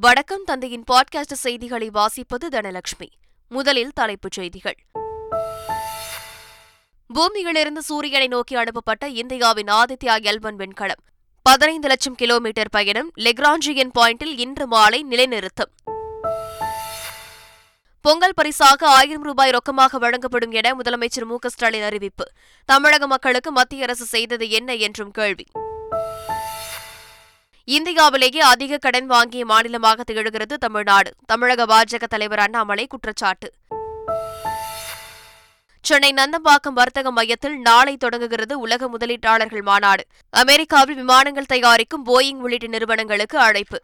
வடக்கம் தந்தையின் பாட்காஸ்ட் செய்திகளை வாசிப்பது தனலட்சுமி. முதலில் தலைப்புச் செய்திகள். பூமியிலிருந்து சூரியனை நோக்கி அனுப்பப்பட்ட இந்தியாவின் ஆதித்யா எல்வன் விண்கலம். பதினைந்து லட்சம் கிலோமீட்டர் பயணம் லெக்ராஞ்சியன் பாயிண்டில் இன்று மாலை நிலைநிறுத்தம். பொங்கல் பரிசாக ஆயிரம் ரூபாய் ரொக்கமாக வழங்கப்படும் என முதலமைச்சர் மு க ஸ்டாலின் அறிவிப்பு. தமிழக மக்களுக்கு மத்திய அரசு செய்தது என்ன என்றும் கேள்வி. இந்தியாவிலேயே அதிக கடன் வாங்கிய மாநிலமாக திகழ்கிறது தமிழ்நாடு. தமிழக பாஜக தலைவர் அண்ணாமலை குற்றச்சாட்டு. சென்னை நந்தம்பாக்கம் வர்த்தக மையத்தில் நாளை தொடங்குகிறது உலக முதலீட்டாளர்கள் மாநாடு. அமெரிக்காவில் விமானங்கள் தயாரிக்கும் போயிங் உள்ளிட்ட நிறுவனங்களுக்கு அழைப்பு.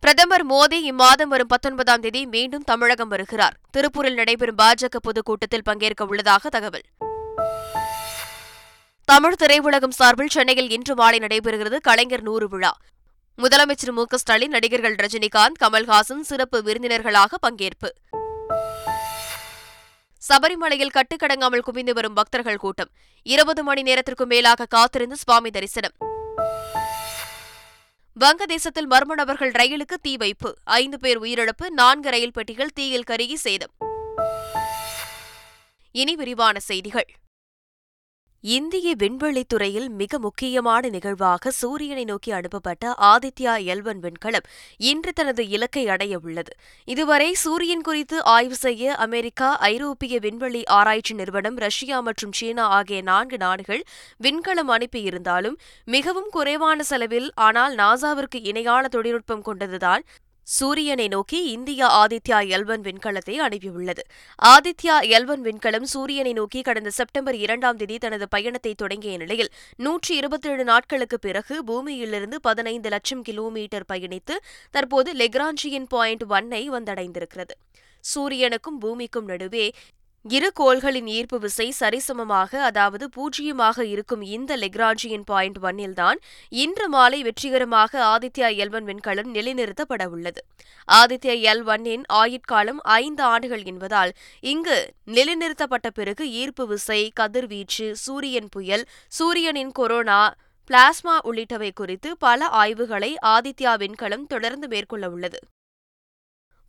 பிரதமர் மோடி இம்மாதம் வரும் பத்தொன்பதாம் தேதி மீண்டும் தமிழகம் வருகிறார். திருப்பூரில் நடைபெறும் பாஜக பொதுக்கூட்டத்தில் பங்கேற்க உள்ளதாக தகவல். தமிழ் திரையுலகம் சார்பில் சென்னையில் இன்று மாலை நடைபெறுகிறது கலைஞர் நூறு விழா. முதலமைச்சர் மு ஸ்டாலின் நடிகர்கள் ரஜினிகாந்த் கமல்ஹாசன் சிறப்பு விருந்தினர்களாக பங்கேற்பு. சபரிமலையில் கட்டுக்கடங்காமல் குவிந்து வரும் பக்தர்கள் கூட்டம். இருபது மணி நேரத்திற்கும் மேலாக காத்திருந்து சுவாமி தரிசனம். வங்கதேசத்தில் மர்ம நபர்கள் ரயிலுக்கு தீ வைப்பு. ஐந்து பேர் உயிரிழப்பு நான்கு ரயில் பெட்டிகள் தீயில் கருகி சேதம். இனி விரிவான செய்திகள். இந்திய விண்வெளித்துறையில் மிக முக்கியமான நிகழ்வாக சூரியனை நோக்கி அனுப்பப்பட்ட ஆதித்யா எல்வன் விண்கலம் இன்று தனது இலக்கை அடைய உள்ளது. இதுவரை சூரியன் குறித்து ஆய்வு செய்ய அமெரிக்கா ஐரோப்பிய விண்வெளி ஆராய்ச்சி நிறுவனம் ரஷ்யா மற்றும் சீனா ஆகிய நான்கு நாடுகள் விண்கலம் அனுப்பியிருந்தாலும் மிகவும் குறைவான செலவில் ஆனால் நாசாவிற்கு இணையான தொழில்நுட்பம் கொண்டதுதான் சூரியனை நோக்கி இந்தியா ஆதித்யா எல்வன் விண்கலத்தை அனுப்பியுள்ளது. ஆதித்யா எல்வன் விண்கலம் சூரியனை நோக்கி கடந்த செப்டம்பர் இரண்டாம் தேதி தனது பயணத்தை தொடங்கிய நிலையில் நூற்றி இருபத்தேழு நாட்களுக்கு பிறகு பூமியிலிருந்து பதினைந்து லட்சம் கிலோமீட்டர் பயணித்து தற்போது லெக்ராஞ்சியன் பாயிண்ட் ஒன்னை வந்தடைந்திருக்கிறது. சூரியனுக்கும் பூமிக்கும் நடுவே இரு கோள்களின் ஈர்ப்பு விசை சரிசமமாக அதாவது பூஜ்ஜியமாக இருக்கும் இந்த லெக்ராஜியின் பாயிண்ட் ஒன்னில்தான் இன்று மாலை வெற்றிகரமாக ஆதித்யா எல்வன் விண்கலம் நிலைநிறுத்தப்பட உள்ளது. ஆதித்யா எல் ஒன்னின் ஆயுட்காலம் ஐந்து ஆண்டுகள் என்பதால் இங்கு நிலைநிறுத்தப்பட்ட பிறகு ஈர்ப்பு விசை கதிர்வீச்சு சூரியன் புயல் சூரியனின் கொரோனா பிளாஸ்மா உள்ளிட்டவை குறித்து பல ஆய்வுகளை ஆதித்யா விண்கலம் தொடர்ந்து மேற்கொள்ள உள்ளது.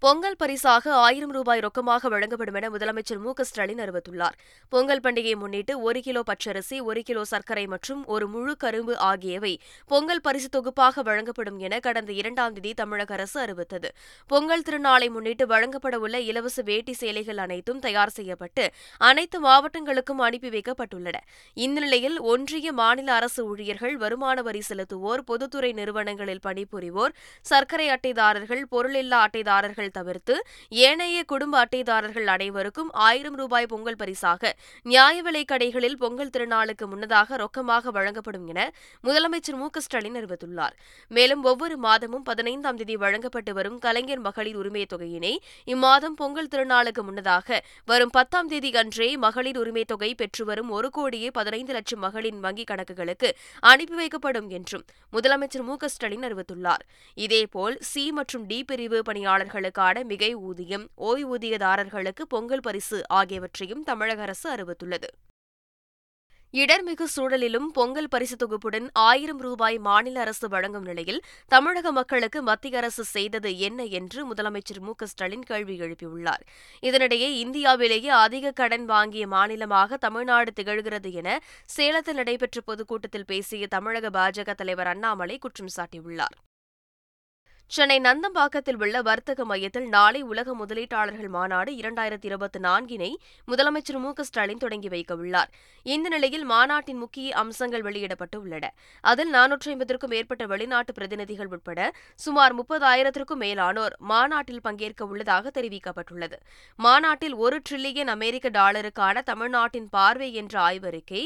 பொங்கல் பரிசாக ஆயிரம் ரூபாய் ரொக்கமாக வழங்கப்படும் என முதலமைச்சர் மு க ஸ்டாலின் அறிவித்துள்ளார். பொங்கல் பண்டிகையை முன்னிட்டு ஒரு கிலோ பச்சரிசி ஒரு கிலோ சர்க்கரை மற்றும் ஒரு முழு கரும்பு ஆகியவை பொங்கல் பரிசு தொகுப்பாக வழங்கப்படும் என கடந்த இரண்டாம் தேதி தமிழக அரசு அறிவித்தது. பொங்கல் திருநாளை முன்னிட்டு வழங்கப்பட உள்ள இலவச வேட்டி சேலைகள் அனைத்தும் தயார் செய்யப்பட்டு அனைத்து மாவட்டங்களுக்கும் அனுப்பி வைக்கப்பட்டுள்ளன. இந்நிலையில் ஒன்றிய மாநில அரசு ஊழியர்கள் வருமான வரி செலுத்துவோர் பொதுத்துறை நிறுவனங்களில் பணிபுரிவோர் சர்க்கரை அட்டைதாரர்கள் பொருளில்லா அட்டைதாரர்கள் தவிர்த்து ஏனைய குடும்ப அட்டைதாரர்கள் அனைவருக்கும் ஆயிரம் ரூபாய் பொங்கல் பரிசாக நியாய விலைக் கடைகளில் பொங்கல் திருநாளுக்கு முன்னதாக ரொக்கமாக வழங்கப்படும் என முதலமைச்சர் மு க ஸ்டாலின் அறிவித்துள்ளார். மேலும் ஒவ்வொரு மாதமும் பதினைந்தாம் தேதி வழங்கப்பட்டு வரும் கலைஞர் மகளிர் உரிமைத் தொகையினை இம்மாதம் பொங்கல் திருநாளுக்கு முன்னதாக வரும் பத்தாம் தேதி அன்றே மகளிர் உரிமைத் தொகை பெற்று வரும் ஒரு கோடியே பதினைந்து லட்சம் மகளின் வங்கிக் கணக்குகளுக்கு அனுப்பி வைக்கப்படும் என்றும் முதலமைச்சர் மு க ஸ்டாலின் அறிவித்துள்ளார். இதேபோல் சி மற்றும் டி பிரிவு பணியாளர்களுக்கு பணியாளர்களுக்கான மிகை ஊதியம் ஓய்வூதியதாரர்களுக்கு பொங்கல் பரிசு ஆகியவற்றையும் தமிழக அரசு அறிவித்துள்ளது. இடர்மிகு சூழலிலும் பொங்கல் பரிசு தொகுப்புடன் ஆயிரம் ரூபாய் மாநில அரசு வழங்கும் நிலையில் தமிழக மக்களுக்கு மத்திய அரசு செய்தது என்ன என்று முதலமைச்சர் மு க ஸ்டாலின் கேள்வி எழுப்பியுள்ளார். இதனிடையே இந்தியாவிலேயே அதிக கடன் வாங்கிய மாநிலமாக தமிழ்நாடு திகழ்கிறது என சேலத்தில் நடைபெற்ற பொதுக்கூட்டத்தில் பேசிய தமிழக பாஜக தலைவர் அண்ணாமலை குற்றம் சாட்டியுள்ளார். சென்னை நந்தம்பாக்கத்தில் உள்ள வர்த்தக மையத்தில் நாளை உலக முதலீட்டாளர்கள் மாநாடு இரண்டாயிரத்தி இருபத்தி நான்கினை முதலமைச்சர் மு க ஸ்டாலின் தொடங்கி வைக்க உள்ளார். இந்த நிலையில் மாநாட்டின் முக்கிய அம்சங்கள் வெளியிடப்பட்டு உள்ளன. அதில் நானூற்றி ஐம்பதற்கும் மேற்பட்ட வெளிநாட்டு பிரதிநிதிகள் உட்பட சுமார் முப்பதாயிரத்திற்கும் மேலானோர் மாநாட்டில் பங்கேற்க உள்ளதாக தெரிவிக்கப்பட்டுள்ளது. மாநாட்டில் ஒரு டிரில்லியன் அமெரிக்க டாலருக்கான தமிழ்நாட்டின் பார்வை என்ற ஆய்வறிக்கை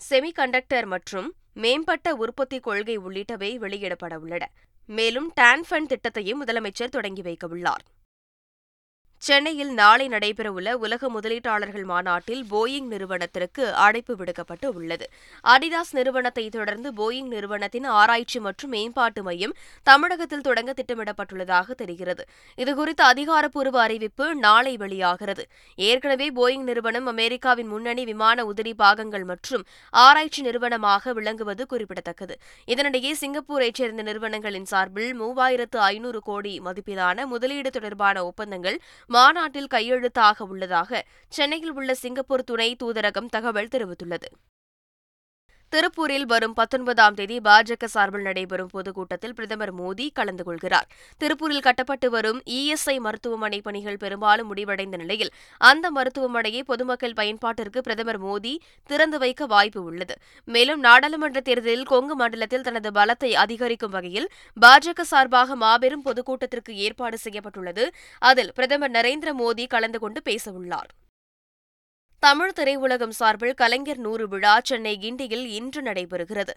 செமிகண்டக்டர் மற்றும் மேம்பட்ட உற்பத்தி கொள்கை உள்ளிட்டவை வெளியிடப்பட உள்ளன. மேலும் டான் ஃபண்ட் திட்டத்தையும் முதலமைச்சர் தொடங்கி வைக்கவுள்ளார். சென்னையில் நாளை நடைபெறவுள்ள உலக முதலீட்டாளர்கள் மாநாட்டில் போயிங் நிறுவனத்திற்கு அழைப்பு விடுக்கப்பட்டு உள்ளது. அடிதாஸ் நிறுவனத்தை தொடர்ந்து போயிங் நிறுவனத்தின் ஆராய்ச்சி மற்றும் மேம்பாட்டு மையம் தமிழகத்தில் தொடங்க திட்டமிடப்பட்டுள்ளதாக தெரிகிறது. இதுகுறித்த அதிகாரப்பூர்வ அறிவிப்பு நாளை வெளியாகிறது. ஏற்கனவே போயிங் நிறுவனம் அமெரிக்காவின் முன்னணி விமான உதிரி பாகங்கள் மற்றும் ஆராய்ச்சி நிறுவனமாக விளங்குவது குறிப்பிடத்தக்கது. இதனிடையே சிங்கப்பூரைச் சேர்ந்த நிறுவனங்களின் சார்பில் மூவாயிரத்து ஐநூறு கோடி மதிப்பிலான முதலீடு தொடர்பான ஒப்பந்தங்கள் மாநாட்டில் கையெழுத்தாக உள்ளதாக சென்னையில் உள்ள சிங்கப்பூர் துணை தூதரகம் தகவல் தெரிவித்துள்ளது. திருப்பூரில் வரும் பத்தொன்பதாம் தேதி பாஜக சார்பில் நடைபெறும் பொதுக்கூட்டத்தில் பிரதமர் மோடி கலந்து கொள்கிறார். திருப்பூரில் கட்டப்பட்டு வரும் இஎஸ்ஐ மருத்துவமனை பணிகள் பெரும்பாலும் முடிவடைந்த நிலையில் அந்த மருத்துவமனையை பொதுமக்கள் பயன்பாட்டிற்கு பிரதமர் மோடி திறந்து வைக்க வாய்ப்பு உள்ளது. மேலும் நாடாளுமன்ற தேர்தலில் கொங்கு மண்டலத்தில் தனது பலத்தை அதிகரிக்கும் வகையில் பாஜக சார்பாக மாபெரும் பொதுக்கூட்டத்திற்கு ஏற்பாடு செய்யப்பட்டுள்ளது. அதில் பிரதமர் நரேந்திர மோடி கலந்து கொண்டு பேசவுள்ளார். தமிழ் திரையுலகம் சார்பில் கலைஞர் நூறு விழா சென்னை கிண்டியில் இன்று நடைபெறுகிறது.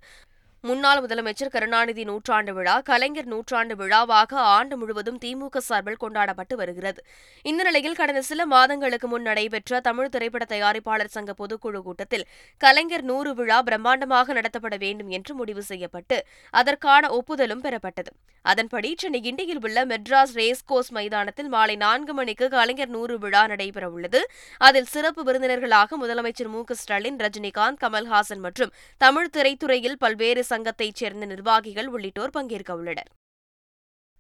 முன்னாள் முதலமைச்சர் கருணாநிதி நூற்றாண்டு விழா கலைஞர் நூற்றாண்டு விழாவாக ஆண்டு முழுவதும் திமுக சார்பில் கொண்டாடப்பட்டு வருகிறது. இந்த நிலையில் கடந்த சில மாதங்களுக்கு முன் நடைபெற்ற தமிழ் திரைப்பட தயாரிப்பாளர் சங்க பொதுக்குழு கூட்டத்தில் கலைஞர் நூறு விழா பிரம்மாண்டமாக நடத்தப்பட வேண்டும் என்று முடிவு செய்யப்பட்டு அதற்கான ஒப்புதலும் பெறப்பட்டது. அதன்படி சென்னை கிண்டியில் உள்ள மெட்ராஸ் ரேஸ் கோர்ஸ் மைதானத்தில் மாலை நான்கு மணிக்கு கலைஞர் நூறு விழா நடைபெறவுள்ளது அதில் சிறப்பு விருந்தினர்களாக முதலமைச்சர் மு ஸ்டாலின் ரஜினிகாந்த் கமல்ஹாசன் மற்றும் தமிழ் திரைத்துறையில் பல்வேறு சங்கத்தைச் சேர்ந்த நிர்வாகிகள் உள்ளிட்டோர் பங்கேற்க உள்ளனர்.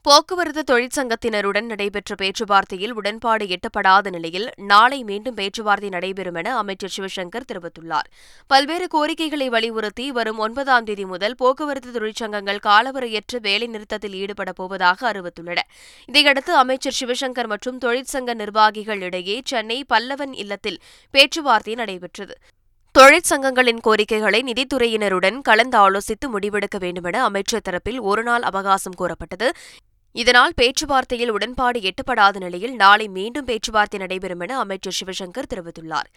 போக்குவரத்து தொழிற்சங்கத்தினருடன் நடைபெற்ற பேச்சுவார்த்தையில் உடன்பாடு எட்டப்படாத நிலையில் நாளை மீண்டும் பேச்சுவார்த்தை நடைபெறும் என அமைச்சர் சிவசங்கர் தெரிவித்துள்ளார். பல்வேறு கோரிக்கைகளை வலியுறுத்தி வரும் ஒன்பதாம் தேதி முதல் போக்குவரத்து தொழிற்சங்கங்கள் காலவரையற்ற வேலைநிறுத்தத்தில் ஈடுபடப் போவதாக அறிவித்துள்ளன. இதையடுத்து அமைச்சர் சிவசங்கர் மற்றும் தொழிற்சங்க நிர்வாகிகள் இடையே சென்னை பல்லவன் இல்லத்தில் பேச்சுவார்த்தை நடைபெற்றது. தொழிற்சங்கங்களின் கோரிக்கைகளை நிதித்துறையினருடன் கலந்து ஆலோசித்து முடிவெடுக்க வேண்டுமென அமைச்சர் தரப்பில் ஒருநாள் அவகாசம் கோரப்பட்டது. இதனால் பேச்சுவார்த்தையில் உடன்பாடு எட்டப்படாத நிலையில் நாளை மீண்டும் பேச்சுவார்த்தை நடைபெறும் என அமைச்சர் சிவசங்கர் தெரிவித்துள்ளார்.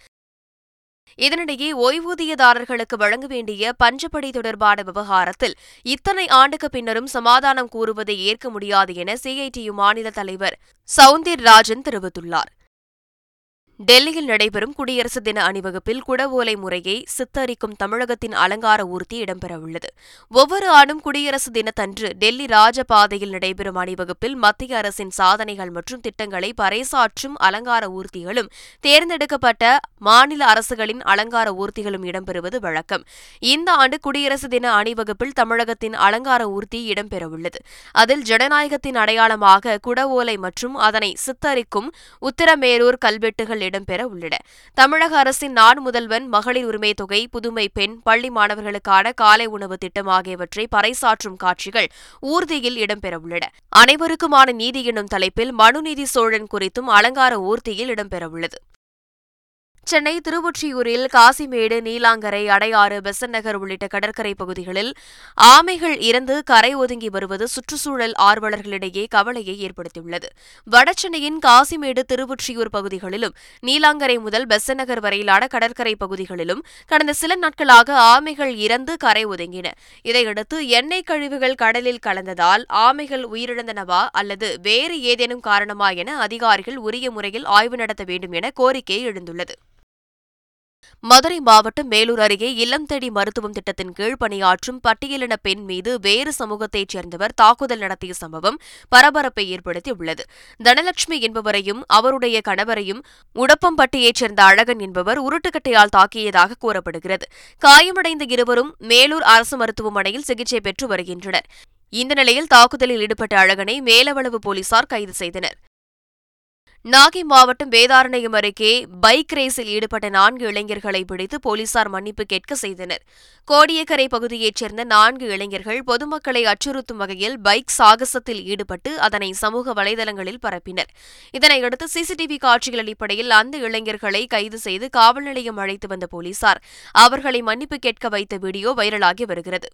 இதனிடையே ஓய்வூதியதாரர்களுக்கு வழங்க வேண்டிய பஞ்சப்படி தொடர்பான விவகாரத்தில் இத்தனை ஆண்டுக்கு பின்னரும் சமாதானம் கூறுவதை ஏற்க முடியாது என சிஐடியு மாநில தலைவர் சவுந்தர் ராஜன் தெரிவித்துள்ளார். டெல்லியில் நடைபெறும் குடியரசு தின அணிவகுப்பில் குடவோலை முறையை சித்தரிக்கும் தமிழகத்தின் அலங்கார ஊர்தி இடம்பெறவுள்ளது. ஒவ்வொரு ஆண்டும் குடியரசு தினத்தன்று டெல்லி ராஜபாதையில் நடைபெறும் அணிவகுப்பில் மத்திய அரசின் சாதனைகள் மற்றும் திட்டங்களை பறைசாற்றும் அலங்கார ஊர்திகளும் தேர்ந்தெடுக்கப்பட்ட மாநில அரசுகளின் அலங்கார ஊர்திகளும் இடம்பெறுவது வழக்கம். இந்த ஆண்டு குடியரசு தின அணிவகுப்பில் தமிழகத்தின் அலங்கார ஊர்தி இடம்பெறவுள்ளது. அதில் ஜனநாயகத்தின் அடையாளமாக குடவோலை மற்றும் அதனை சித்தரிக்கும் உத்தரமேரூர் கல்வெட்டுகள் இடம்பெற உள்ளன. தமிழக அரசின் நான் முதல்வன் மகளிர் உரிமை தொகை புதுமை பெண் பள்ளி மாணவர்களுக்கான காலை உணவு திட்டம் ஆகியவற்றை பறைசாற்றும் காட்சிகள் ஊர்தியில் இடம்பெறவுள்ளன அனைவருக்குமான நீதி எனும் தலைப்பில் மனுநீதி சோழன் குறித்தும் அலங்கார ஊர்தியில் இடம்பெறவுள்ளது சென்னை திருவொற்றியூரில் காசிமேடு நீலாங்கரை அடையாறு பெசன் நகர் உள்ளிட்ட கடற்கரை பகுதிகளில் ஆமைகள் இறந்து கரை ஒதுங்கி வருவது சுற்றுச்சூழல் ஆர்வலர்களிடையே கவலையை ஏற்படுத்தியுள்ளது. வடசென்னையின் காசிமேடு திருவொற்றியூர் பகுதிகளிலும் நீலாங்கரை முதல் பெசன் நகர் வரையிலான கடற்கரை பகுதிகளிலும் கடந்த சில நாட்களாக ஆமைகள் இறந்து கரை ஒதுங்கின. இதையடுத்து எண்ணெய் கழிவுகள் கடலில் கலந்ததால் ஆமைகள் உயிரிழந்தனவா அல்லது வேறு ஏதேனும் காரணமா என அதிகாரிகள் உரிய முறையில் ஆய்வு நடத்த வேண்டும் என கோரிக்கை எழுந்துள்ளது. மதுரை மாவட்டம் மேலூர் அருகே இல்லம் தேடி மருத்துவம் திட்டத்தின் கீழ் பணியாற்றும் பட்டியலின பெண் மீது வேறு சமூகத்தைச் சேர்ந்தவர் தாக்குதல் நடத்திய சம்பவம் பரபரப்பை ஏற்படுத்தியுள்ளது. தனலட்சுமி என்பவரையும் அவருடைய கணவரையும் உடப்பம்பட்டியைச் சேர்ந்த அழகன் என்பவர் உருட்டுக்கட்டையால் தாக்கியதாக கூறப்படுகிறது. காயமடைந்த இருவரும் மேலூர் அரசு மருத்துவமனையில் சிகிச்சை பெற்று வருகின்றனர். இந்த நிலையில் தாக்குதலில் ஈடுபட்ட அழகனை மேலவளவு போலீசார் கைது செய்தனர். நாகை மாவட்டம் வேதாரண்யம் அருகே பைக் ரேஸில் ஈடுபட்ட நான்கு இளைஞர்களை பிடித்து போலீசார் மன்னிப்பு கேட்க செய்தனர். கோடியக்கரை பகுதியைச் சேர்ந்த நான்கு இளைஞர்கள் பொதுமக்களை அச்சுறுத்தும் வகையில் பைக் சாகசத்தில் ஈடுபட்டு அதனை சமூக வலைதளங்களில் பரப்பினர். இதனையடுத்து சிசிடிவி காட்சிகள் அடிப்படையில் அந்த இளைஞர்களை கைது செய்து காவல் நிலையம் அழைத்து வந்த போலீசார் அவர்களை மன்னிப்பு கேட்க வைத்த வீடியோ வைரலாகி வருகிறது.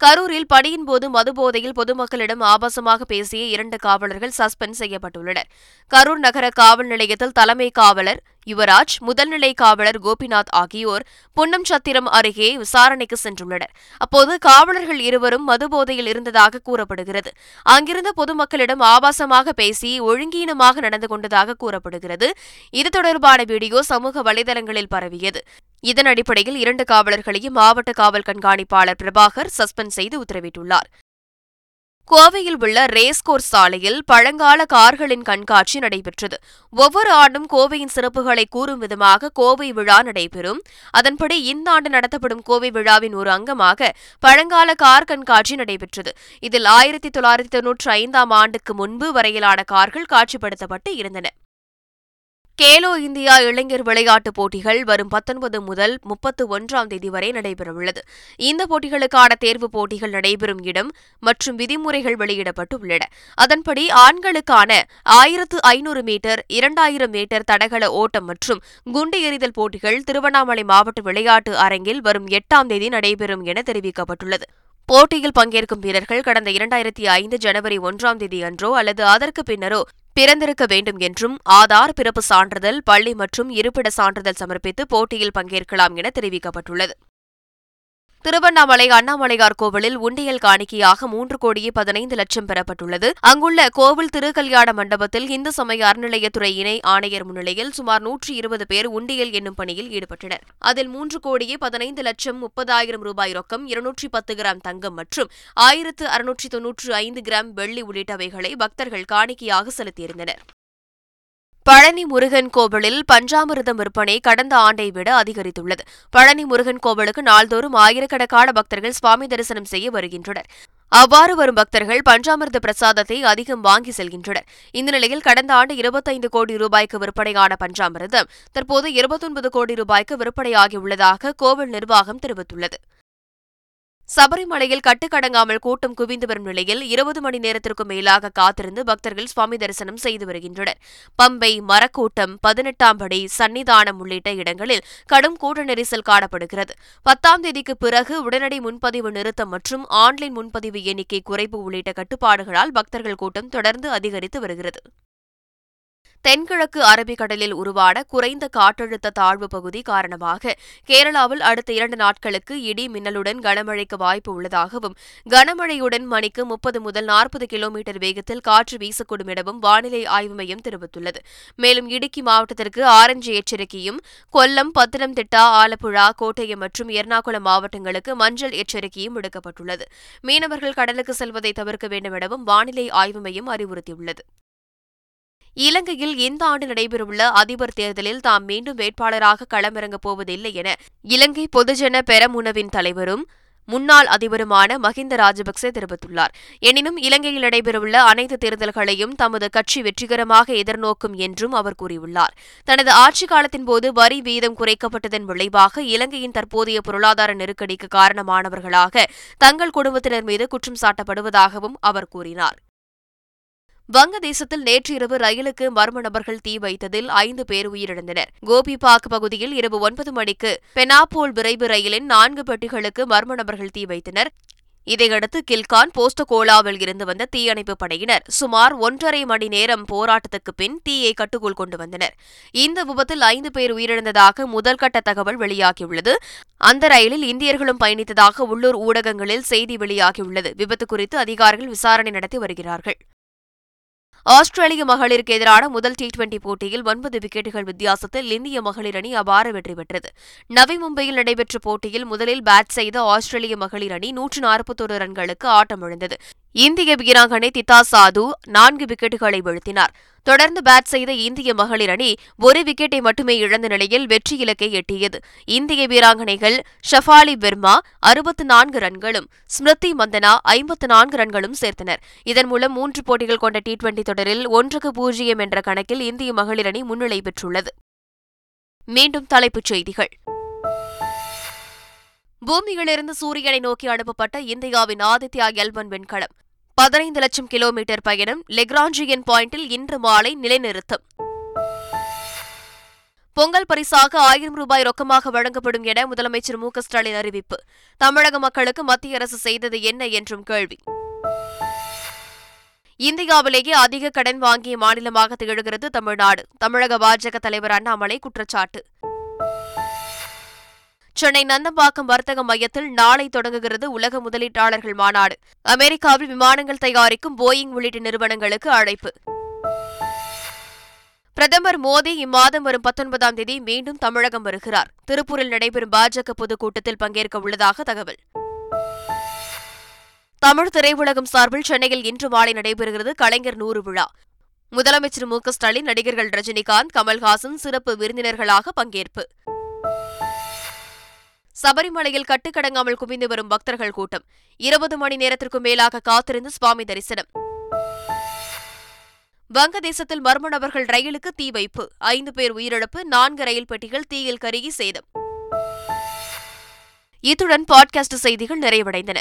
கரூரில் பணியின் போது மதுபோதையில் பொதுமக்களிடம் ஆபாசமாக பேசிய இரண்டு காவலர்கள் சஸ்பெண்ட் செய்யப்பட்டுள்ளனர். கரூர் நகர காவல் நிலையத்தில் தலைமை காவலர் யுவராஜ் முதல்நிலை காவலர் கோபிநாத் ஆகியோர் புன்னம் சத்திரம் அருகே விசாரணைக்கு சென்றுள்ளனர். அப்போது காவலர்கள் இருவரும் மதுபோதையில் இருந்ததாக கூறப்படுகிறது. அங்கிருந்த பொதுமக்களிடம் ஆபாசமாக பேசி ஒழுங்கீனமாக நடந்து கொண்டதாக கூறப்படுகிறது. இது தொடர்பான வீடியோ சமூக வலைதளங்களில் பரவியது. இதன் அடிப்படையில் இரண்டு காவலர்களையும் மாவட்ட காவல் கண்காணிப்பாளர் பிரபாகர் சஸ்பெண்ட் செய்து உத்தரவிட்டுள்ளார். கோவையில் உள்ள ரேஸ்கோர்ஸ் சாலையில் பழங்கால கார்களின் கண்காட்சி நடைபெற்றது. ஒவ்வொரு ஆண்டும் கோவையின் சிறப்புகளை கூறும் விதமாக கோவை விழா நடைபெறும். அதன்படி இந்த ஆண்டு நடத்தப்படும் கோவை விழாவின் ஒரு அங்கமாக பழங்கால கார் கண்காட்சி நடைபெற்றது. இதில் ஆயிரத்தி தொள்ளாயிரத்தி தொன்னூற்றி ஐந்தாம் ஆண்டுக்கு முன்பு வரையிலான கார்கள் காட்சிப்படுத்தப்பட்டு இருந்தன. கேலோ இந்தியா இளைஞர் விளையாட்டுப் போட்டிகள் வரும் பத்தொன்பது முதல் முப்பத்து ஒன்றாம் தேதி வரை நடைபெறவுள்ளது. இந்த போட்டிகளுக்கான தேர்வுப் போட்டிகள் நடைபெறும் இடம் மற்றும் விதிமுறைகள் வெளியிடப்பட்டு உள்ளன அதன்படி ஆண்களுக்கான ஆயிரத்து ஐநூறு மீட்டர் இரண்டாயிரம் மீட்டர் தடகள ஓட்டம் மற்றும் குண்டு எறிதல் போட்டிகள் திருவண்ணாமலை மாவட்ட விளையாட்டு அரங்கில் வரும் எட்டாம் தேதி நடைபெறும் என தெரிவிக்கப்பட்டுள்ளது. போட்டியில் பங்கேற்கும் வீரர்கள் கடந்த இரண்டாயிரத்தி ஐந்து ஜனவரி ஒன்றாம் தேதி அன்றோ அல்லது அதற்கு பின்னரோ பிறந்திருக்க வேண்டும் என்றும் ஆதார் பிறப்பு சான்றிதழ் பள்ளி மற்றும் இருப்பிட சான்றிதழ் சமர்ப்பித்து போட்டியில் பங்கேற்கலாம் என தெரிவிக்கப்பட்டுள்ளது. திருவண்ணாமலை அண்ணாமலையார் கோவிலில் உண்டியல் காணிக்கையாக மூன்று கோடியே பதினைந்து லட்சம் பெறப்பட்டுள்ளது. அங்குள்ள கோவில் திருக்கல்யாண மண்டபத்தில் இந்து சமய அறநிலையத்துறை இணை ஆணையர் முன்னிலையில் சுமார் நூற்றி இருபது பேர் உண்டியல் என்னும் பணியில் ஈடுபட்டனர். அதில் மூன்று கோடியே பதினைந்து லட்சம் முப்பதாயிரம் ரூபாய் ரொக்கம் இருநூற்றி பத்து கிராம் தங்கம் மற்றும் ஆயிரத்து அறுநூற்றி தொன்னூற்று ஐந்து கிராம் வெள்ளி உள்ளிட்டவைகளை பக்தர்கள் காணிக்கையாக செலுத்தியிருந்தனர். பழனி முருகன் கோவிலில் பஞ்சாமிர்தம் விற்பனை கடந்த ஆண்டை விட அதிகரித்துள்ளது. பழனி முருகன் கோவிலுக்கு நாள்தோறும் ஆயிரக்கணக்கான பக்தர்கள் சுவாமி தரிசனம் செய்ய வருகின்றனர். அவ்வாறு வரும் பக்தர்கள் பஞ்சாமிர்த பிரசாதத்தை அதிகம் வாங்கி செல்கின்றனர். இந்த நிலையில் கடந்த ஆண்டு இருபத்தைந்து கோடி ரூபாய்க்கு விற்பனையான பஞ்சாமிர்தம் தற்போது இருபத்தொன்பது கோடி ரூபாய்க்கு விற்பனையாகியுள்ளதாக கோவில் நிர்வாகம் தெரிவித்துள்ளது. சபரிமலையில் கட்டுக்கடங்காமல் கூட்டம் குவிந்து வரும் நிலையில் இருபது மணி நேரத்திற்கும் மேலாக காத்திருந்து பக்தர்கள் சுவாமி தரிசனம் செய்து வருகின்றனர். பம்பை மரக்கூட்டம் பதினெட்டாம் படி சன்னிதானம் உள்ளிட்ட இடங்களில் கடும் கூட்ட நெரிசல் காணப்படுகிறது. பத்தாம் தேதிக்கு பிறகு உடனடி முன்பதிவு நிறுத்தம் மற்றும் ஆன்லைன் முன்பதிவு எண்ணிக்கை குறைப்பு உள்ளிட்ட கட்டுப்பாடுகளால் பக்தர்கள் கூட்டம் தொடர்ந்து அதிகரித்து வருகிறது. தென்கிழக்கு அரபிக்கடலில் உருவான குறைந்த காற்றழுத்த தாழ்வு பகுதி காரணமாக கேரளாவில் அடுத்த இரண்டு நாட்களுக்கு இடி மின்னலுடன் கனமழைக்கு வாய்ப்பு உள்ளதாகவும் கனமழையுடன் மணிக்கு முப்பது முதல் நாற்பது கிலோமீட்டர் வேகத்தில் காற்று வீசக்கூடும் எனவும் வானிலை ஆய்வு மையம் தெரிவித்துள்ளது. மேலும் இடுக்கி மாவட்டத்திற்கு ஆரஞ்சு எச்சரிக்கையும் கொல்லம் பத்தனம்திட்டா ஆலப்புழா கோட்டயம் மற்றும் எர்ணாகுளம் மாவட்டங்களுக்கு மஞ்சள் எச்சரிக்கையும் விடுக்கப்பட்டுள்ளது. மீனவர்கள் கடலுக்கு செல்வதை தவிர்க்க வேண்டும் எனவும் வானிலை ஆய்வு மையம் அறிவுறுத்தியுள்ளது. இலங்கையில் இந்த ஆண்டு நடைபெறவுள்ள அதிபர் தேர்தலில் தாம் மீண்டும் வேட்பாளராக களமிறங்கப் போவதில்லை என இலங்கை பொதுஜன பெரமுனவின் தலைவரும் முன்னாள் அதிபருமான மஹிந்த ராஜபக்சே தெரிவித்துள்ளார். எனினும் இலங்கையில் நடைபெறவுள்ள அனைத்து தேர்தல்களையும் தமது கட்சி வெற்றிகரமாக எதிர்நோக்கும் என்றும் அவர் கூறியுள்ளார். தனது ஆட்சிக் காலத்தின் போது வரி வீதம் குறைக்கப்பட்டதன் விளைவாக இலங்கையின் தற்போதைய பொருளாதார நெருக்கடிக்கு காரணமானவர்களாக தங்கள் குடும்பத்தினர் மீது குற்றம் சாட்டப்படுவதாகவும் அவர் கூறினார். வங்கதேசத்தில் நேற்று இரவு ரயிலுக்கு மர்ம நபர்கள் தீ வைத்ததில் ஐந்து பேர் உயிரிழந்தனர். கோபிபாக் பகுதியில் இரவு ஒன்பது மணிக்கு பெனாப்போல் விரைவு ரயிலின் நான்கு பெட்டிகளுக்கு மர்ம நபர்கள் தீ வைத்தனர். இதையடுத்து கில்கான் போஸ்டகோலாவில் இருந்து வந்த தீயணைப்பு படையினர் சுமார் ஒன்றரை மணி நேரம் போராட்டத்துக்கு பின் தீயை கட்டுக்குள் கொண்டு வந்தனர். இந்த விபத்தில் ஐந்து பேர் உயிரிழந்ததாக முதல்கட்ட தகவல் வெளியாகியுள்ளது. அந்த ரயிலில் இந்தியர்களும் பயணித்ததாக உள்ளூர் ஊடகங்களில் செய்தி வெளியாகியுள்ளது. விபத்து குறித்து அதிகாரிகள் விசாரணை நடத்தி வருகிறார்கள். ஆஸ்திரேலிய மகளிருக்கு எதிரான முதல் டி டுவெண்டி போட்டியில் ஒன்பது விக்கெட்டுகள் வித்தியாசத்தில் இந்திய மகளிர் அணி அபார வெற்றி பெற்றது. நவி மும்பையில் நடைபெற்ற போட்டியில் முதலில் பேட் செய்த ஆஸ்திரேலிய மகளிர் அணி நூற்று நாற்பத்தோரு ரன்களுக்கு ஆட்டமிழந்தது. இந்திய வீராங்கனை திதா சாது நான்கு விக்கெட்டுகளை வீழ்த்தினார். தொடர்ந்து பேட் செய்த இந்திய மகளிர் அணி ஒரு விக்கெட்டை மட்டுமே இழந்த நிலையில் வெற்றி இலக்கை எட்டியது. இந்திய வீராங்கனைகள் ஷஃபாலி வெர்மா அறுபத்து நான்கு ரன்களும் ஸ்மிருதி மந்தனா ஐம்பத்து நான்கு ரன்களும் சேர்த்தனர். இதன் மூலம் மூன்று போட்டிகள் கொண்ட டி டுவெண்டி தொடரில் ஒன்றுக்கு பூஜ்ஜியம் என்ற கணக்கில் இந்திய மகளிர் அணி முன்னிலை பெற்றுள்ளது. மீண்டும் தலைப்புச் செய்திகள். பூமியிலிருந்து சூரியனை நோக்கி அனுப்பப்பட்ட இந்தியாவின் ஆதித்யா எல்வன் விண்கலம். பதினைந்து லட்சம் கிலோமீட்டர் பயணம் லெக்ராஞ்சியன் பாயிண்டில் இன்று மாலை நிலைநிறுத்தம். பொங்கல் பரிசாக ஆயிரம் ரூபாய் ரொக்கமாக வழங்கப்படும் என முதலமைச்சர் மு ஸ்டாலின் அறிவிப்பு. தமிழக மக்களுக்கு மத்திய அரசு செய்தது என்ன என்றும் கேள்வி. இந்தியாவிலேயே அதிக கடன் வாங்கிய மாநிலமாக திகழ்கிறது தமிழ்நாடு. தமிழக பாஜக தலைவர் அண்ணாமலை குற்றச்சாட்டு. சென்னை நந்தம்பாக்கம் வர்த்தக மையத்தில் நாளை தொடங்குகிறது உலக முதலீட்டாளர்கள் மாநாடு. அமெரிக்காவில் விமானங்கள் தயாரிக்கும் போயிங் உள்ளிட்ட நிறுவனங்களுக்கு அழைப்பு. பிரதமர் மோடி இம்மாதம் வரும் பத்தொன்பதாம் தேதி மீண்டும் தமிழகம் வருகிறார். திருப்பூரில் நடைபெறும் பாஜக பொதுக்கூட்டத்தில் பங்கேற்க உள்ளதாக தகவல். தமிழ் திரையுலகம் சார்பில் சென்னையில் இன்று மாலை நடைபெறுகிறது கலைஞர் நூறு விழா. முதலமைச்சர் மு ஸ்டாலின் நடிகர்கள் ரஜினிகாந்த் கமல்ஹாசன் சிறப்பு விருந்தினர்களாக பங்கேற்பு. சபரிமலையில் கட்டுக்கடங்காமல் குவிந்து வரும் பக்தர்கள் கூட்டம். இருபது மணி நேரத்திற்கும் மேலாக காத்திருந்து சுவாமி தரிசனம். வங்கதேசத்தில் மர்ம நபர்கள் ரயிலுக்கு தீ வைப்பு. ஐந்து பேர் உயிரிழப்பு நான்கு ரயில் பெட்டிகள் தீயில் கருகி சேதம். இத்துடன் பாட்காஸ்ட் செய்திகள் நிறைவடைந்தன.